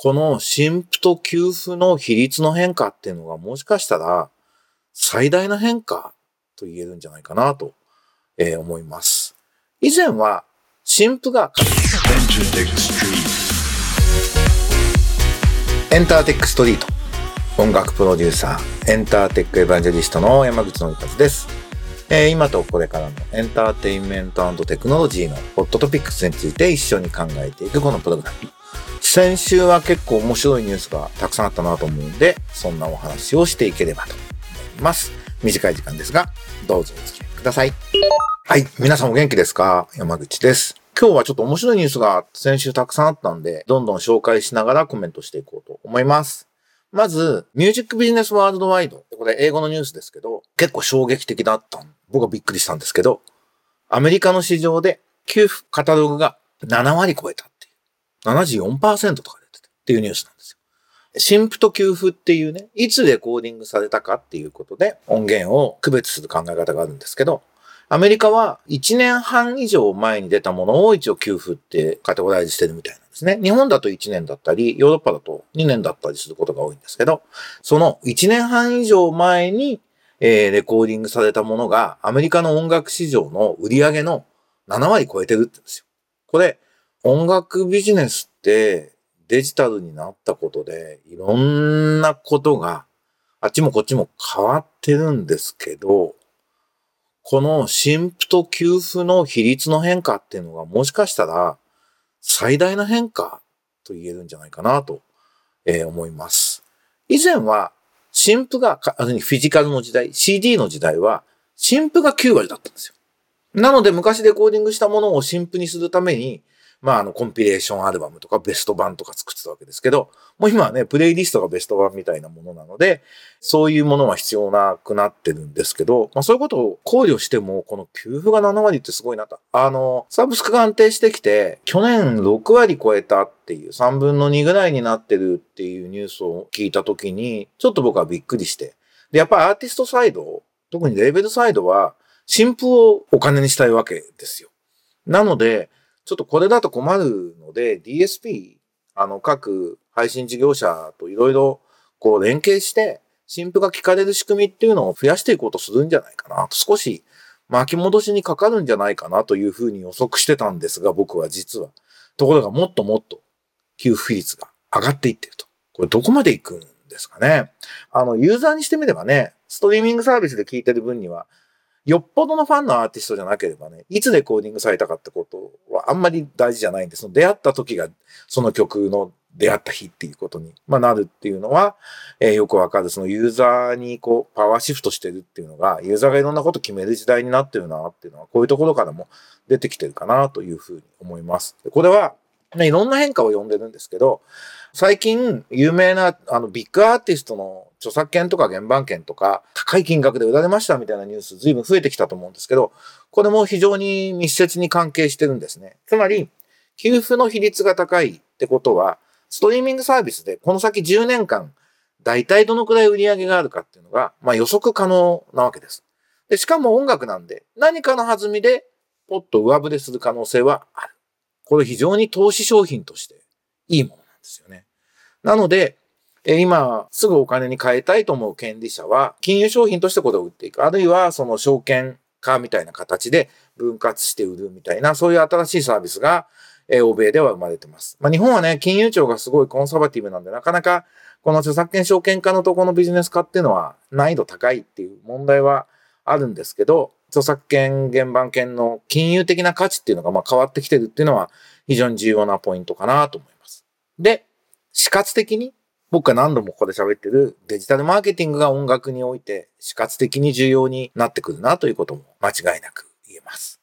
この新婦と給付の比率の変化っていうのがもしかしたら最大の変化と言えるんじゃないかなと、えー、思います。以前は新婦がエンターテックストリート音楽プロデューサーエンターテックエヴァンジェリストの山口のりかずです。えー、今とこれからのエンターテインメントテクノロジーのホットトピックスについて一緒に考えていくこのプログラム。先週は結構面白いニュースがたくさんあったなと思うんで、そんなお話をしていければと思います。短い時間ですが、どうぞお付き合いください。はい。皆さんお元気ですか？山口です。今日はちょっと面白いニュースが先週たくさんあったんで、どんどん紹介しながらコメントしていこうと思います。まず、ミュージックビジネスワールドワイド。これ英語のニュースですけど、結構衝撃的だった僕はびっくりしたんですけど、アメリカの市場で給付カタログが7割超えた。74%とか出ててっていうニュースなんですよ。新婦と給付っていうね、いつレコーディングされたかっていうことで音源を区別する考え方があるんですけど、アメリカは1年半以上前に出たものを一応給付ってカテゴライズしてるみたいなんですね。日本だと1年だったり、ヨーロッパだと2年だったりすることが多いんですけど、その1年半以上前に、えー、レコーディングされたものがアメリカの音楽市場の売り上げの7割超えてるって言うんですよ。これ、音楽ビジネスってデジタルになったことでいろんなことがあっちもこっちも変わってるんですけど、この新婦と給付の比率の変化っていうのがもしかしたら最大の変化と言えるんじゃないかなと、え、思います。以前は新婦が、フィジカルの時代、CD の時代は新婦が9割だったんですよ。なので昔レコーディングしたものを新婦にするためにまあ、あの、コンピレーションアルバムとかベスト版とか作ってたわけですけど、もう今はね、プレイリストがベスト版みたいなものなので、そういうものは必要なくなってるんですけど、まあそういうことを考慮しても、この給付が7割ってすごいなと。あの、サブスクが安定してきて、去年6割超えたっていう、3分の2ぐらいになってるっていうニュースを聞いたときに、ちょっと僕はびっくりして。で、やっぱりアーティストサイド、特にレーベルサイドは、新譜をお金にしたいわけですよ。なので、ちょっとこれだと困るので、DSP、あの、各配信事業者といろいろこう連携して、新婦が聞かれる仕組みっていうのを増やしていこうとするんじゃないかなと。少し巻き戻しにかかるんじゃないかなというふうに予測してたんですが、僕は実は。ところがもっともっと給付率が上がっていってると。これどこまで行くんですかね。あの、ユーザーにしてみればね、ストリーミングサービスで聞いてる分には、よっぽどのファンのアーティストじゃなければね、いつレコーディングされたかってことはあんまり大事じゃないんです。出会った時がその曲の出会った日っていうことに、まあ、なるっていうのは、えー、よくわかる。そのユーザーにこう、パワーシフトしてるっていうのが、ユーザーがいろんなこと決める時代になってるなっていうのは、こういうところからも出てきてるかなというふうに思います。これは、ね、いろんな変化を呼んでるんですけど、最近、有名な、あの、ビッグアーティストの著作権とか原版権とか、高い金額で売られましたみたいなニュース、随分増えてきたと思うんですけど、これも非常に密接に関係してるんですね。つまり、給付の比率が高いってことは、ストリーミングサービスでこの先10年間、大体どのくらい売り上げがあるかっていうのが、まあ予測可能なわけです。で、しかも音楽なんで、何かの弾みで、ポッと上振れする可能性はある。これ非常に投資商品としていいものなんですよね。なので、今すぐお金に変えたいと思う権利者は、金融商品としてこれを売っていく。あるいはその証券化みたいな形で分割して売るみたいな、そういう新しいサービスが、え欧米では生まれてます。まあ、日本はね、金融庁がすごいコンサバティブなんで、なかなかこの著作権証券化のところのビジネス化っていうのは難易度高いっていう問題はあるんですけど、著作権、原版権の金融的な価値っていうのがま変わってきてるっていうのは非常に重要なポイントかなと思います。で、死活的に、僕が何度もここで喋ってるデジタルマーケティングが音楽において死活的に重要になってくるなということも間違いなく言えます。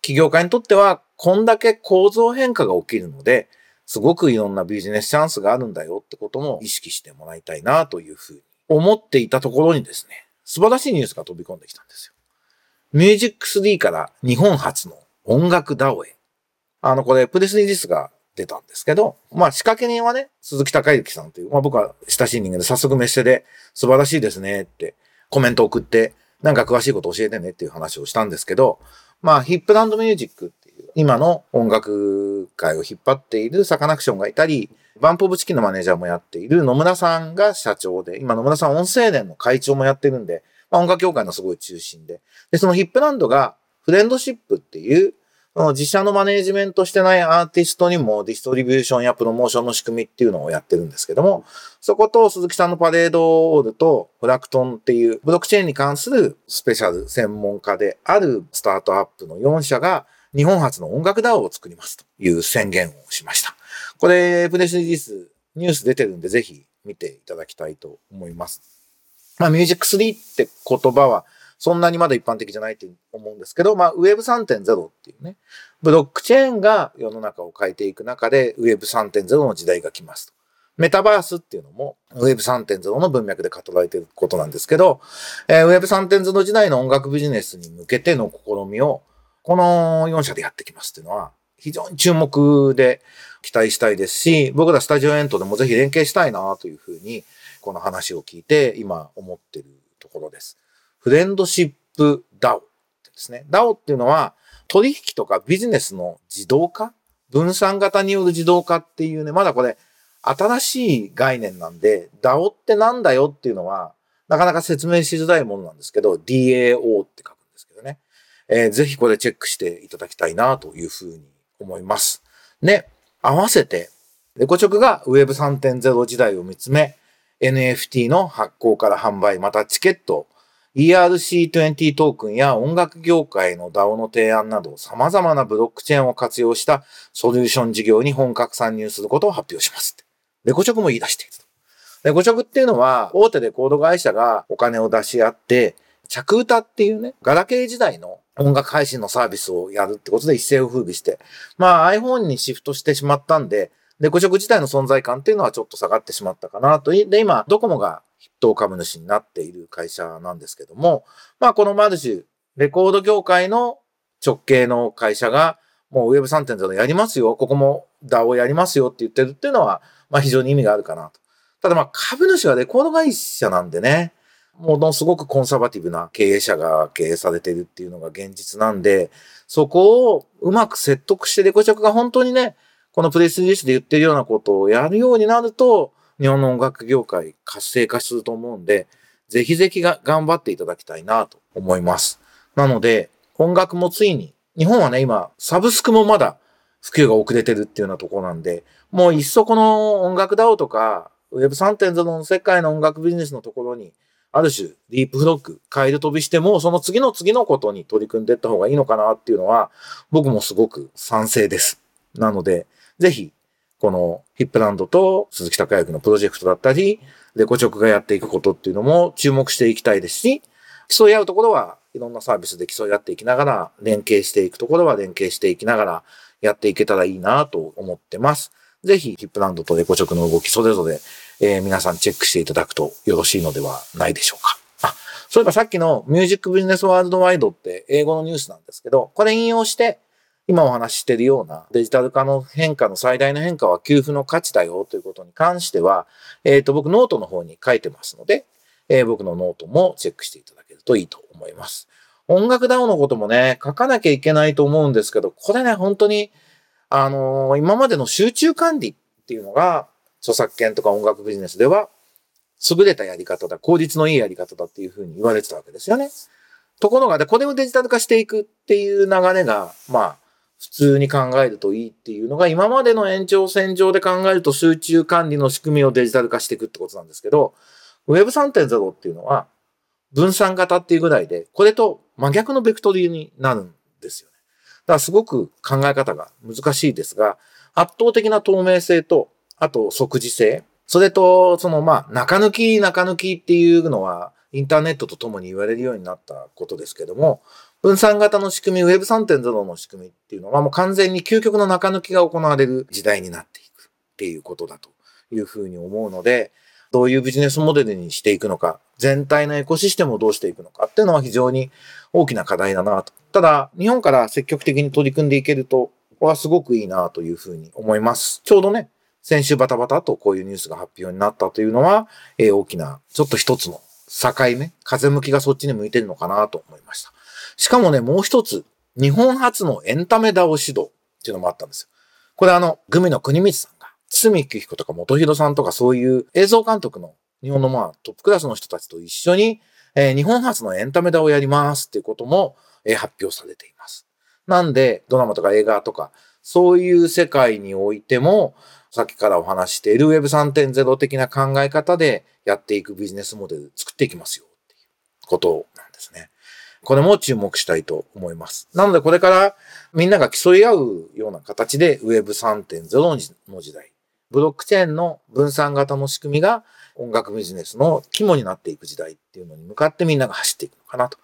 起業家にとっては、こんだけ構造変化が起きるので、すごくいろんなビジネスチャンスがあるんだよってことも意識してもらいたいなというふうに思っていたところにですね、素晴らしいニュースが飛び込んできたんですよ。ミュージック3から日本初の音楽 DAO へ。あの、これ、プレスリリースが出たんですけど、まあ仕掛け人はね、鈴木隆之さんという、まあ僕は親しい人間で早速メッセで素晴らしいですねってコメント送って、なんか詳しいこと教えてねっていう話をしたんですけど、まあヒップランドミュージックっていう、今の音楽界を引っ張っているサカナクションがいたり、バンプオブチキンのマネージャーもやっている野村さんが社長で、今野村さん音制連の会長もやってるんで、まあ、音楽協会のすごい中心で。で、そのヒップランドが FRIENDSHIP っていう、その自社のマネージメントしてないアーティストにもディストリビューションやプロモーションの仕組みっていうのをやってるんですけども、そこと鈴木さんのパレードオールとフラクトンっていうブロックチェーンに関するスペシャル専門家であるスタートアップの4社が日本初の音楽 DAO を作りますという宣言をしました。これ、プレスリリース、ニュース出てるんでぜひ見ていただきたいと思います。まあ、ミュージック3って言葉はそんなにまだ一般的じゃないと思うんですけど、まあ、Web3.0 っていうね、ブロックチェーンが世の中を変えていく中で Web3.0 の時代が来ますと。メタバースっていうのも Web3.0 の文脈で語られていることなんですけど、えー、Web3.0 時代の音楽ビジネスに向けての試みを、この4社でやってきますっていうのは、非常に注目で期待したいですし、僕らスタジオエントでもぜひ連携したいなというふうに、この話を聞いて今思ってるところです。フレンドシップ DAO ですね。DAO っていうのは取引とかビジネスの自動化？分散型による自動化っていうね、まだこれ新しい概念なんで、DAO ってなんだよっていうのは、なかなか説明しづらいものなんですけど、DAO って書くんですけどね。えー、ぜひこれチェックしていただきたいなというふうに思います。で、合わせて、レコチョクが Web3.0 時代を見つめ、NFT の発行から販売、またチケット、ERC20 トークンや音楽業界の DAO の提案など様々なブロックチェーンを活用したソリューション事業に本格参入することを発表します。レコチョクも言い出している。レコチョクっていうのは大手レコード会社がお金を出し合って、着歌っていうね、ガラケー時代の音楽配信のサービスをやるってことで一世を風靡して、まあ iPhone にシフトしてしまったんで、レコチョク自体の存在感っていうのはちょっと下がってしまったかなと。で、今、ドコモが筆頭株主になっている会社なんですけども、まあこのマルチ、レコード業界の直系の会社が、もう Web3.0 やりますよ、ここも DAO やりますよって言ってるっていうのは、まあ非常に意味があるかなと。ただまあ株主はレコード会社なんでね、ものすごくコンサバティブな経営者が経営されているっていうのが現実なんで、そこをうまく説得してレコチョクが本当にね、このプレスリリースで言ってるようなことをやるようになると、日本の音楽業界活性化すると思うんで、ぜひぜひが頑張っていただきたいなと思います。なので、音楽もついに、日本はね、今、サブスクもまだ普及が遅れてるっていうようなところなんで、もういっそこの音楽 DAO とか、Web3.0 の世界の音楽ビジネスのところに、ある種、ディープフロック、カエル飛びしても、その次の次のことに取り組んでいった方がいいのかなっていうのは、僕もすごく賛成です。なので、ぜひ、このヒップランドと鈴木孝之のプロジェクトだったり、レコチョクがやっていくことっていうのも注目していきたいですし、競い合うところはいろんなサービスで競い合っていきながら、連携していくところは連携していきながらやっていけたらいいなと思ってます。ぜひ、ヒップランドとレコチョクの動きそれぞれ、えー、皆さんチェックしていただくとよろしいのではないでしょうか。あ、そういえばさっきのミュージックビジネスワールドワイドって英語のニュースなんですけど、これ引用して、今お話ししているようなデジタル化の変化の最大の変化は給付の価値だよということに関しては、えっ、ー、と、僕ノートの方に書いてますので、えー、僕のノートもチェックしていただけるといいと思います。音楽 DAO のこともね、書かなきゃいけないと思うんですけど、これね、本当に、あのー、今までの集中管理っていうのが、著作権とか音楽ビジネスでは、優れたやり方だ、効率のいいやり方だっていうふうに言われてたわけですよね。ところが、で、これをデジタル化していくっていう流れが、まあ、普通に考えるといいっていうのが、今までの延長線上で考えると集中管理の仕組みをデジタル化していくってことなんですけど、Web3.0 っていうのは分散型っていうぐらいで、これと真逆のベクトリーになるんですよね。だからすごく考え方が難しいですが、圧倒的な透明性と、あと即時性、それと、そのまあ、中抜き、中抜きっていうのは、インターネットとともに言われるようになったことですけども、分散型の仕組み、Web3.0 の仕組みっていうのはもう完全に究極の中抜きが行われる時代になっていくっていうことだというふうに思うので、どういうビジネスモデルにしていくのか、全体のエコシステムをどうしていくのかっていうのは非常に大きな課題だなと。ただ、日本から積極的に取り組んでいけると、これはすごくいいなというふうに思います。ちょうどね、先週バタバタとこういうニュースが発表になったというのは、えー、大きな、ちょっと一つの境目、風向きがそっちに向いてるのかなと思いました。しかもね、もう一つ、日本初のエンタメダオ指導っていうのもあったんですよ。これあの、グミの国光さんが堤幸彦とか元弘さんとかそういう映像監督の日本のまあトップクラスの人たちと一緒に、えー、日本初のエンタメダをやりますっていうことも、えー、発表されています。なんで、ドラマとか映画とか、そういう世界においても、さっきからお話している Web3.0 的な考え方でやっていくビジネスモデル作っていきますよっていうことなんですね。これも注目したいと思います。なのでこれからみんなが競い合うような形で Web3.0 の時代、ブロックチェーンの分散型の仕組みが音楽ビジネスの肝になっていく時代っていうのに向かってみんなが走っていくのかなと。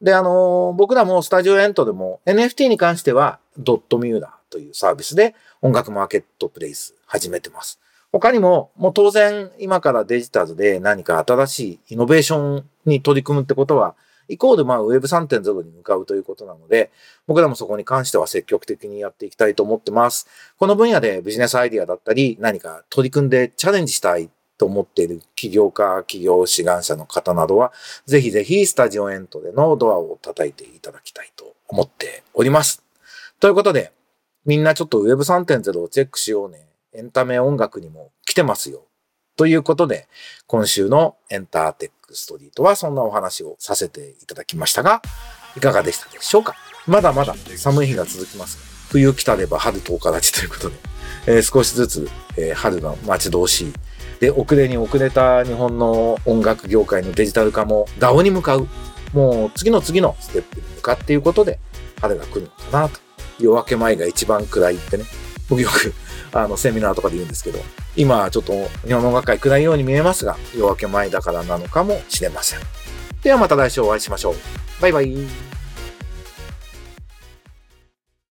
で、あのー、僕らもスタジオエントでも NFT に関してはドットミューラーというサービスで音楽マーケットプレイス始めてます。他にも、もう当然今からデジタルで何か新しいイノベーションに取り組むってことは、イコールまあ Web3.0 に向かうということなので、僕らもそこに関しては積極的にやっていきたいと思ってます。この分野でビジネスアイディアだったり、何か取り組んでチャレンジしたいと思っている起業家、企業志願者の方などは、ぜひぜひスタジオエントでのドアを叩いていただきたいと思っております。ということで、みんなちょっと Web3.0 をチェックしようね。エンタメ音楽にも来てますよ。ということで、今週のエンターテックストリートはそんなお話をさせていただきましたが、いかがでしたでしょうか？まだまだ寒い日が続きます。冬来たれば春10日立ちということで、えー、少しずつ、えー、春の待ち遠しい。で、遅れに遅れた日本の音楽業界のデジタル化も DAO に向かう。もう次の次のステップに向かっていることで、春が来るのかなと夜明け前が一番暗いってね、僕よくあのセミナーとかで言うんですけど、今ちょっと日本の学会暗いように見えますが、夜明け前だからなのかもしれません。ではまた来週お会いしましょう。バイバイ。